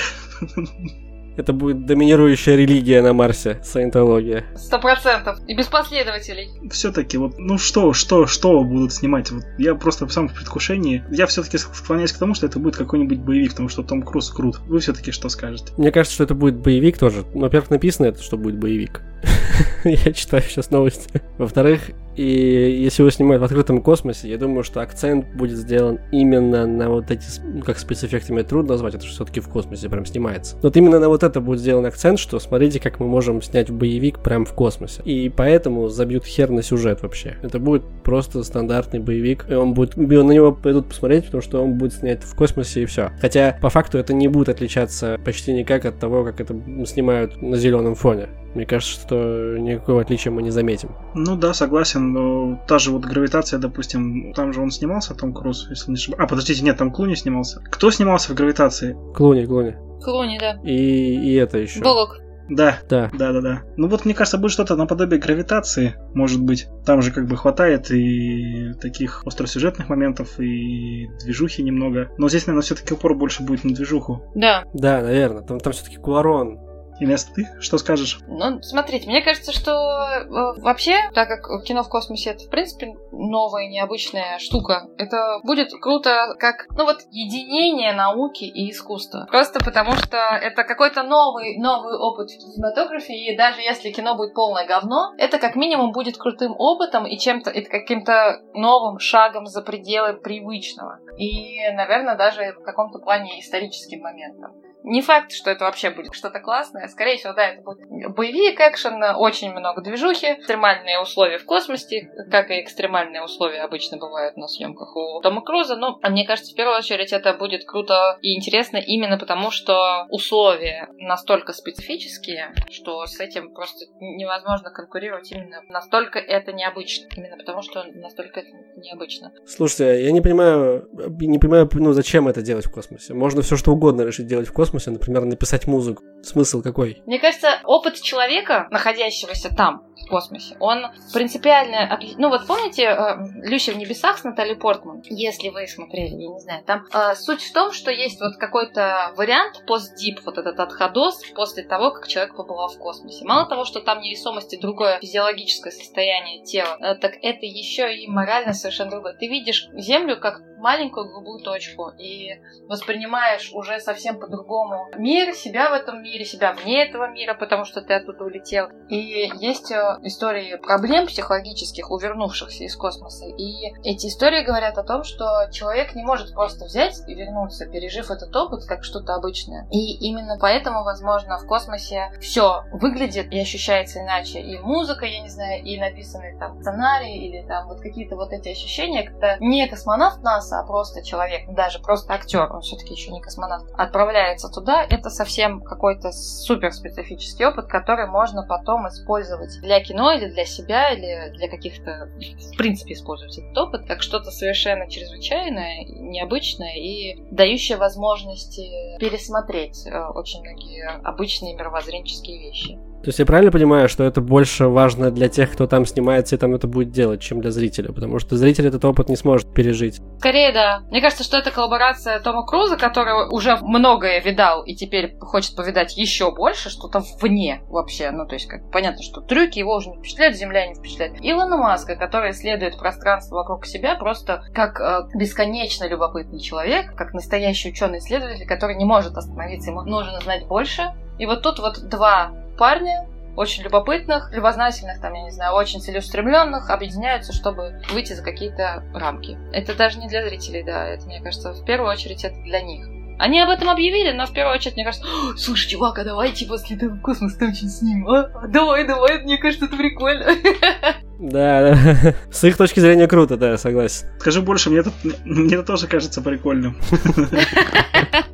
Это будет доминирующая религия на Марсе, саентология. Сто процентов. И без последователей. Все-таки вот, ну что, что, что будут снимать? Вот я просто сам в предвкушении. Я все-таки склоняюсь к тому, что это будет какой-нибудь боевик, потому что Том Круз крут. Вы все-таки что скажете? Мне кажется, что это будет боевик тоже. Во-первых, написано это, что будет боевик. (laughs) я читаю сейчас новости. Во-вторых, и если его снимают в открытом космосе, я думаю, что акцент будет сделан именно на вот эти, ну, как спецэффектами трудно назвать, это все-таки в космосе прям снимается. Вот именно на вот это будет сделан акцент, что смотрите, как мы можем снять боевик прям в космосе. И поэтому забьют хер на сюжет вообще. Это будет просто стандартный боевик, и он будет, на него пойдут посмотреть, потому что он будет снять в космосе и все. Хотя, по факту, это не будет отличаться почти никак от того, как это снимают на зеленом фоне. Мне кажется, что никакого отличия мы не заметим. Ну да, согласен. Но та же вот гравитация, допустим, там же он снимался, Том Круз, если не ошибаюсь. А, подождите, нет, там Клуни снимался. Кто снимался в гравитации? Клуни, Клуни. Клуни, да. И, и это еще. Буллок. Да, Да. да, да, да. Ну вот мне кажется, будет что-то наподобие гравитации, может быть. Там же как бы хватает и таких остросюжетных моментов, и движухи немного. Но здесь, наверное, все-таки упор больше будет на движуху. Да. Да, наверное. Там, там все-таки Куарон. Инесс, ты что скажешь? Ну, смотрите, мне кажется, что э, вообще, так как кино в космосе это, в принципе, новая, необычная штука, это будет круто как, ну вот, единение науки и искусства. Просто потому что это какой-то новый, новый опыт в кинематографе, и даже если кино будет полное говно, это как минимум будет крутым опытом и чем-то, это каким-то новым шагом за пределы привычного. И, наверное, даже в каком-то плане историческим моментом. Не факт, что это вообще будет что-то классное. Скорее всего, да, это будет боевик, экшен, очень много движухи, экстремальные условия в космосе, как и экстремальные условия обычно бывают на съемках у Тома Круза. Но мне кажется, в первую очередь это будет круто и интересно именно потому, что условия настолько специфические, что с этим просто невозможно конкурировать именно настолько это необычно. Именно потому, что настолько это необычно. Слушайте, я не понимаю, не понимаю, ну зачем это делать в космосе? Можно все что угодно решить делать в космосе, например, написать музыку. Смысл какой? Мне кажется, опыт человека, находящегося там, в космосе, он принципиально... Ну вот помните э, «Люся в небесах» с Натальей Портман? Если вы смотрели, я не знаю. Там э, суть в том, что есть вот какой-то вариант постдип, вот этот отходос после того, как человек побывал в космосе. Мало того, что там невесомость и другое физиологическое состояние тела, э, так это еще и морально совершенно другое. Ты видишь Землю как маленькую голубую точку и воспринимаешь уже совсем по-другому мир, себя в этом мире, себя вне этого мира, потому что ты оттуда улетел. И есть э, истории проблем психологических у вернувшихся из космоса. И эти истории говорят о том, что человек не может просто взять и вернуться, пережив этот опыт как что-то обычное. И именно поэтому, возможно, в космосе все выглядит и ощущается иначе. И музыка, я не знаю, и написанный там сценарий, или там вот какие-то вот эти ощущения, когда не космонавт НАСА, а просто человек, даже просто актер, он все-таки еще не космонавт, отправляется туда, это совсем какой-то супер специфический опыт, который можно потом использовать для кино или для себя, или для каких-то, в принципе, использовать этот опыт как что-то совершенно чрезвычайное, необычное и дающее возможности пересмотреть э, очень многие обычные мировоззренческие вещи. То есть я правильно понимаю, что это больше важно для тех, кто там снимается и там это будет делать, чем для зрителя? Потому что зритель этот опыт не сможет пережить. Скорее, да. Мне кажется, что это коллаборация Тома Круза, который уже многое видал и теперь хочет повидать еще больше, что-то вне вообще. Ну, то есть, как понятно, что трюки его уже не впечатляют, Земля не впечатляет. Илона Маска, который исследует пространство вокруг себя просто как э, бесконечно любопытный человек, как настоящий ученый-исследователь, который не может остановиться, ему нужно знать больше. И вот тут вот два парня, очень любопытных, любознательных, там, я не знаю, очень целеустремленных, объединяются, чтобы выйти за какие-то рамки. Это даже не для зрителей, да, это, мне кажется, в первую очередь это для них. Они об этом объявили, но в первую очередь, мне кажется, слушай, чувак, а давай типа слетаем в космос, там что-нибудь снимем, а? Давай, давай, мне кажется, это прикольно. (laughs) Да, да. (laughs) С их точки зрения круто, да, согласен. Скажу больше, мне это, мне это тоже кажется прикольным. (laughs)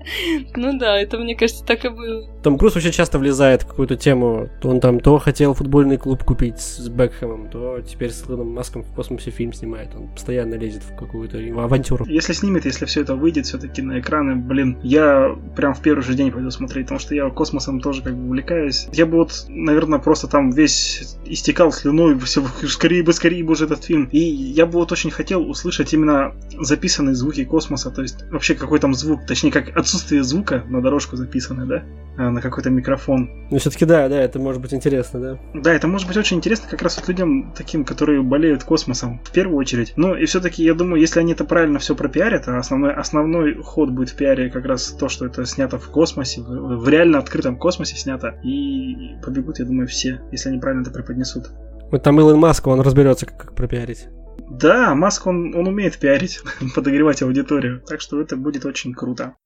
Ну да, это, мне кажется, так и было. Том Круз вообще часто влезает в какую-то тему. То он там то хотел футбольный клуб купить с Бекхэмом, то теперь с Илоном Маском в космосе фильм снимает. Он постоянно лезет в какую-то авантюру. Если снимет, если все это выйдет все-таки на экраны, блин, я прям в первый же день пойду смотреть, потому что я космосом тоже как бы увлекаюсь. Я бы вот, наверное, просто там весь истекал слюной, все скорее бы, скорее бы уже этот фильм. И я бы вот очень хотел услышать именно записанные звуки космоса, то есть вообще какой там звук, точнее как отсутствие звука на дорожку записаны, да, а, на какой-то микрофон. Ну все-таки да, да, это может быть интересно, да. Да, это может быть очень интересно как раз вот людям таким, которые болеют космосом в первую очередь. Ну и все-таки я думаю, если они это правильно все пропиарят, а основной, основной ход будет в пиаре как раз то, что это снято в космосе, в, в реально открытом космосе снято, и побегут, я думаю, все, если они правильно это преподнесут. Вот там Илон Маск, он разберется, как, как пропиарить. Да, Маск, он, он умеет пиарить, (laughs) подогревать аудиторию, так что это будет очень круто.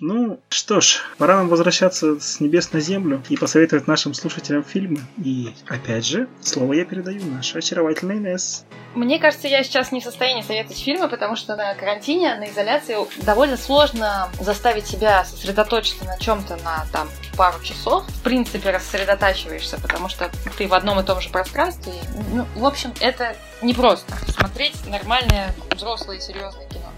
Ну, что ж, пора нам возвращаться с небес на землю и посоветовать нашим слушателям фильмы. И, опять же, слово я передаю нашей очаровательной Инесс. Мне кажется, я сейчас не в состоянии советовать фильмы, потому что на карантине, на изоляции довольно сложно заставить себя сосредоточиться на чем-то на там пару часов. В принципе, рассредотачиваешься, потому что ты в одном и том же пространстве. Ну, в общем, это непросто смотреть нормальное, взрослое, серьезное кино.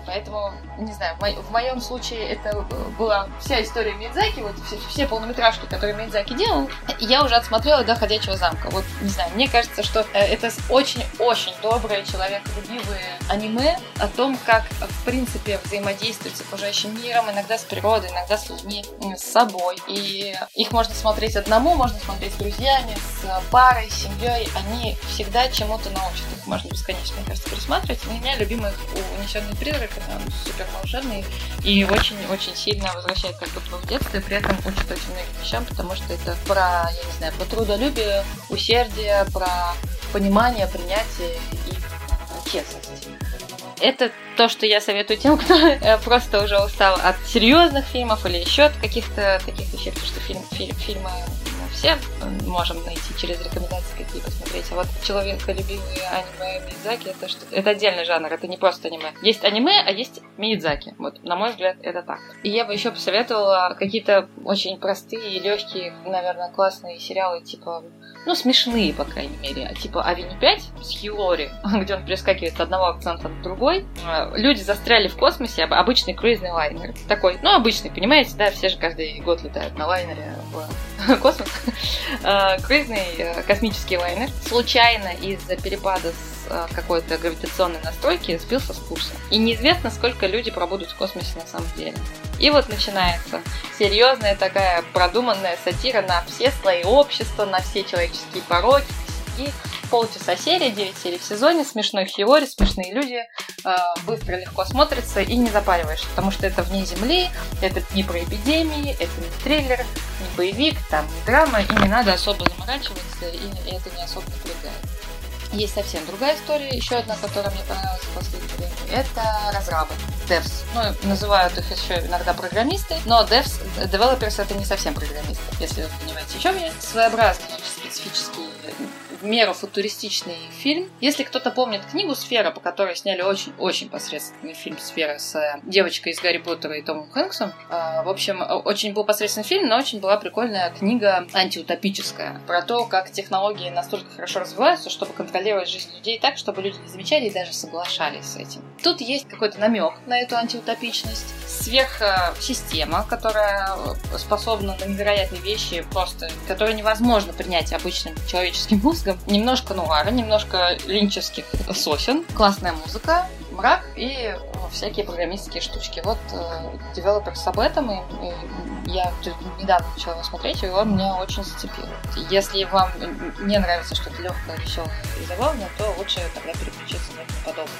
Э, Поэтому, не знаю, в, мо- в моем случае это была вся история Мидзаки, вот все, все полнометражки, которые Мидзаки делал, я уже отсмотрела до «Ходячего замка». Вот, не знаю, мне кажется, что э, это очень-очень добрые, человеколюбивые аниме о том, как, в принципе, взаимодействовать с окружающим миром, иногда с природой, иногда с людьми, с собой. И их можно смотреть одному, можно смотреть с друзьями, с парой, с семьей. Они всегда чему-то научат. Их можно бесконечно, мне кажется, пересматривать. У меня любимый «Унесенный призрак» он супер волшебный и очень-очень сильно возвращает как будто в детство, и при этом учит очень многим вещам, потому что это про, я не знаю, про трудолюбие, усердие, про понимание, принятие и честность. Это то, что я советую тем, (laughs) кто э, просто уже устал от серьезных фильмов или еще от каких-то таких вещей, потому что фильм, фильм, фильмы все можем найти через рекомендации какие посмотреть. А вот человеколюбивые аниме Мидзаки это что это отдельный жанр, это не просто аниме. Есть аниме, а есть Мидзаки. Вот, на мой взгляд, это так. И я бы еще посоветовала какие-то очень простые, легкие, наверное, классные сериалы, типа ну, смешные, по крайней мере, типа Авеню 5 с Хилори, (laughs) где он перескакивает с одного акцента на другой. А, люди застряли в космосе, обычный круизный лайнер. Такой, ну, обычный, понимаете, да, все же каждый год летают на лайнере в (laughs) космос. А, круизный э, космический лайнер случайно из-за перепада с э, какой-то гравитационной настройки сбился с курса. И неизвестно, сколько люди пробудут в космосе на самом деле. И вот начинается серьезная такая продуманная сатира на все слои общества, на все человеческие пороки, косяки. Полчаса серия, 9 серий в сезоне, смешной фиори, смешные люди, э, быстро, легко смотрится и не запариваешь, потому что это вне земли, это не про эпидемии, это не триллер, не боевик, там не драма, и не надо особо заморачиваться, и, и это не особо напрягает. Есть совсем другая история, еще одна, которая мне понравилась в последнее время. Это разрабы, devs. Ну, называют их еще иногда программисты, но devs, developers это не совсем программисты, если вы понимаете, о чем я. Своеобразный, специфический в меру футуристичный фильм. Если кто-то помнит книгу «Сфера», по которой сняли очень-очень посредственный фильм «Сфера» с девочкой из Гарри Поттера и Томом Хэнксом, э, в общем, очень был посредственный фильм, но очень была прикольная книга антиутопическая про то, как технологии настолько хорошо развиваются, чтобы контролировать жизнь людей так, чтобы люди не замечали и даже соглашались с этим. Тут есть какой-то намек на эту антиутопичность, сверхсистема, которая способна на невероятные вещи, просто, которые невозможно принять обычным человеческим мозгом, музыка. Немножко нуара, немножко линческих сосен. Классная музыка, мрак и всякие программистские штучки. Вот э, Developers об этом, и, и я недавно начала смотреть, и он меня очень зацепил. Если вам не нравится что-то легкое, веселое и забавное, то лучше тогда переключиться на подобное.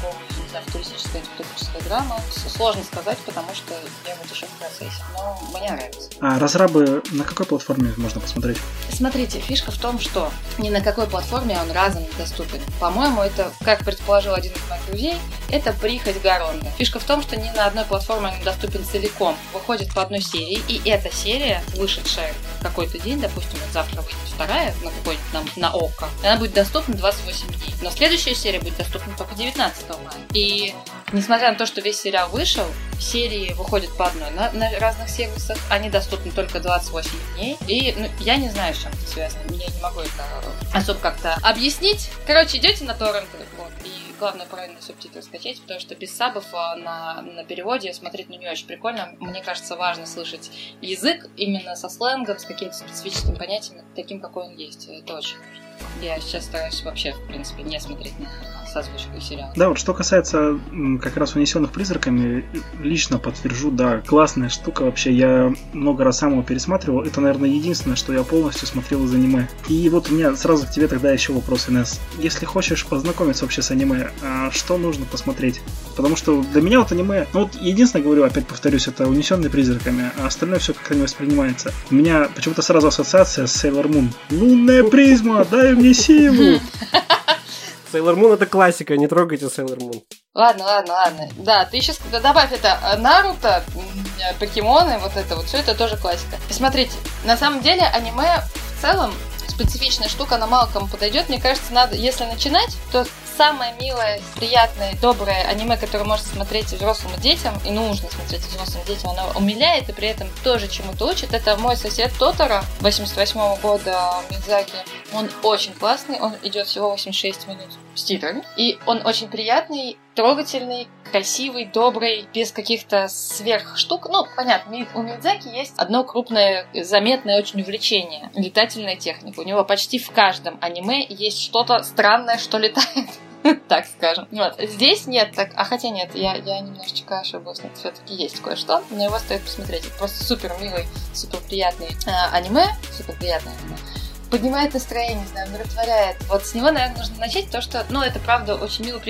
Полу, не знаю, туристическая, антиутопическая драма. Сложно сказать, потому что я вот еще в процессе, но мне нравится. А разрабы на какой платформе можно посмотреть? Смотрите, фишка в том, что ни на какой платформе он разом доступен. По-моему, это, как предположил один из моих друзей, это прихоть Гаронда. Фишка в том, что ни на одной платформе он доступен целиком. Выходит по одной серии, и эта серия, вышедшая какой-то день, допустим, вот завтра выйдет вторая на какой-нибудь на, на ОККО, она будет доступна 28 дней. Но следующая серия будет доступна только 19 мая. И несмотря на то, что весь сериал вышел, серии выходят по одной на, на разных сервисах, они доступны только 28 дней. И ну, я не знаю, с чем это связано. Я не могу это особо как-то объяснить. Короче, идете на торренты, вот, и главное правильно субтитры скачать, потому что без сабов а, на, на переводе смотреть ну не очень прикольно. Мне кажется, важно слышать язык именно со сленгом, с каким-то специфическим понятием, таким, какой он есть. Это очень важно. Я сейчас стараюсь вообще, в принципе, не смотреть на озвучкой сериала. Да, вот что касается как раз унесенных призраками, лично подтвержу, да, классная штука вообще. Я много раз сам его пересматривал. Это, наверное, единственное, что я полностью смотрел из аниме. И вот у меня сразу к тебе тогда еще вопрос, Инесс. Если хочешь познакомиться вообще с аниме, а что нужно посмотреть? Потому что для меня вот аниме, ну вот единственное, говорю, опять повторюсь, это унесенные призраками, а остальное все как-то не воспринимается. У меня почему-то сразу ассоциация с Sailor Moon. Лунная призма, дай мне силу! (laughs) Sailor Moon это классика, не трогайте Sailor Moon. Ладно, ладно, ладно. Да, ты сейчас добавь это э, Наруто, покемоны, вот это вот, все это тоже классика. Смотрите, на самом деле аниме в целом специфичная штука, она мало кому подойдет. Мне кажется, надо, если начинать, то самое милое, приятное, доброе аниме, которое можно смотреть взрослым детям, и нужно смотреть взрослым детям, оно умиляет и при этом тоже чему-то учит. Это мой сосед Тотора 88 -го года Мидзаки. Он очень классный, он идет всего 86 минут с титрами. И он очень приятный, трогательный, красивый, добрый, без каких-то сверх штук. Ну, понятно, у Мидзаки есть одно крупное, заметное очень увлечение. Летательная техника. У него почти в каждом аниме есть что-то странное, что летает. (laughs) так скажем. Вот. Здесь нет, так, а хотя нет, я, я немножечко ошиблась, нет, все-таки есть кое-что, но его стоит посмотреть. Это просто супер милый, супер приятный э, аниме, супер приятное аниме поднимает настроение, не знаю, умиротворяет. Вот с него, наверное, нужно начать, то, что, ну, это правда очень мило.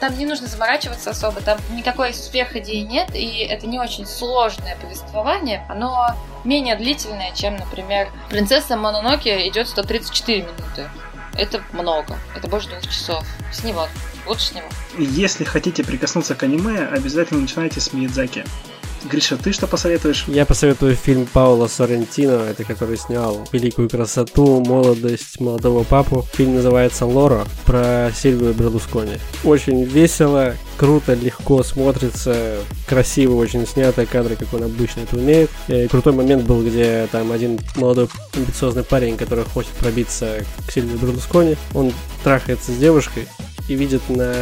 Там, не нужно заморачиваться особо, там никакой сверходеи нет, и это не очень сложное повествование. Оно менее длительное, чем, например, «Принцесса Мононоке» идет 134 минуты. Это много. Это больше двух часов. С него. Лучше с него. Если хотите прикоснуться к аниме, обязательно начинайте с Миядзаки. Гриша, ты что посоветуешь? Я посоветую фильм Паула Соррентино, это который снял «Великую красоту», «Молодость молодого папу». Фильм называется «Лора» про Сильвию Берлускони. Очень весело, круто, легко смотрится, красиво очень снято, кадры, как он обычно это умеет. И крутой момент был, где там один молодой амбициозный парень, который хочет пробиться к Сильвию Берлускони, он трахается с девушкой и видит на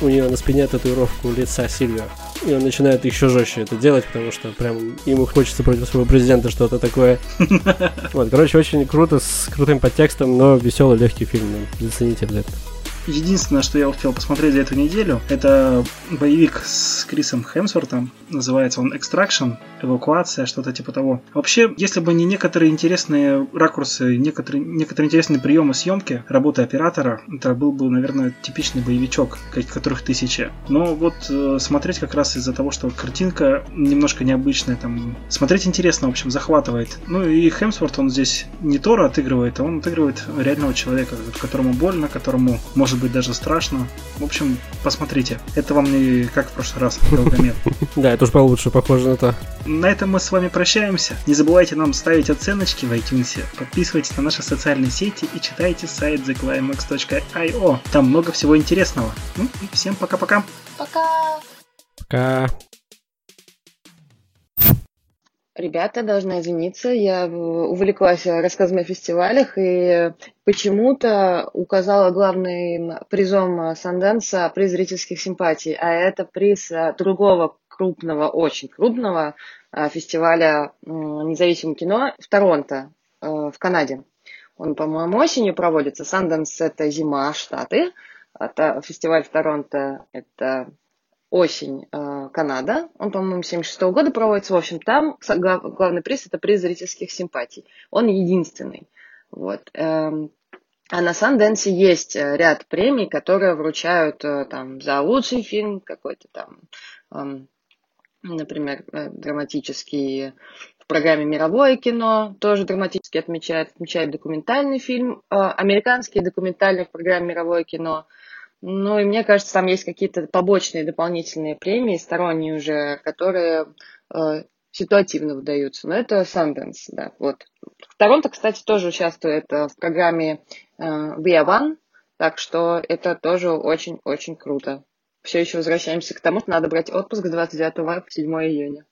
у нее на спине татуировку лица Сильвия. И он начинает еще жестче это делать, потому что прям ему хочется против своего президента что-то такое. (laughs) Вот, короче, очень круто, с крутым подтекстом, но веселый, легкий фильм. Зацените обязательно. Единственное, что я успел посмотреть за эту неделю, это боевик с Крисом Хемсвортом. Называется он Extraction, эвакуация, что-то типа того. Вообще, если бы не некоторые интересные ракурсы, некоторые, некоторые интересные приемы съемки, работы оператора, это был бы, наверное, типичный боевичок, которых тысячи. Но вот э, смотреть как раз из-за того, что картинка немножко необычная, там, смотреть интересно, в общем, захватывает. Ну и Хемсворт, он здесь не Тора отыгрывает, а он отыгрывает реального человека, которому больно, которому может может быть даже страшно. В общем, посмотрите. Это вам не как в прошлый раз, Долгомет. (laughs) Да, это уж получше похоже на то. На этом мы с вами прощаемся. Не забывайте нам ставить оценочки в iTunes, подписывайтесь на наши социальные сети и читайте сайт theclimax.io. Там много всего интересного. Ну и всем пока-пока. Пока. Пока. Ребята, должна извиниться, я увлеклась рассказами о фестивалях и почему-то указала главным призом Санденса приз зрительских симпатий, а это приз другого крупного, очень крупного фестиваля независимого кино в Торонто, э, в Канаде. Он, по-моему, осенью проводится. Санденс – это зима, Штаты. А фестиваль в Торонто – это осень э, Канада. Он, по-моему, 76 -го года проводится. В общем, там главный приз это приз зрительских симпатий. Он единственный. Вот. Эм, а на Санденсе есть э, ряд премий, которые вручают э, там за лучший фильм, какой-то там, эм, например, драматический в программе «Мировое кино», тоже драматически отмечают, отмечают документальный фильм, американский документальный в программе «Мировое кино», ну, и мне кажется, там есть какие-то побочные дополнительные премии, сторонние уже, которые э, ситуативно выдаются. Но это Sundance, да, вот. Торонто, кстати, тоже участвует э, в программе э, We One, так что это тоже очень-очень круто. Все еще возвращаемся к тому, что надо брать отпуск с 29 мая по 7 июня.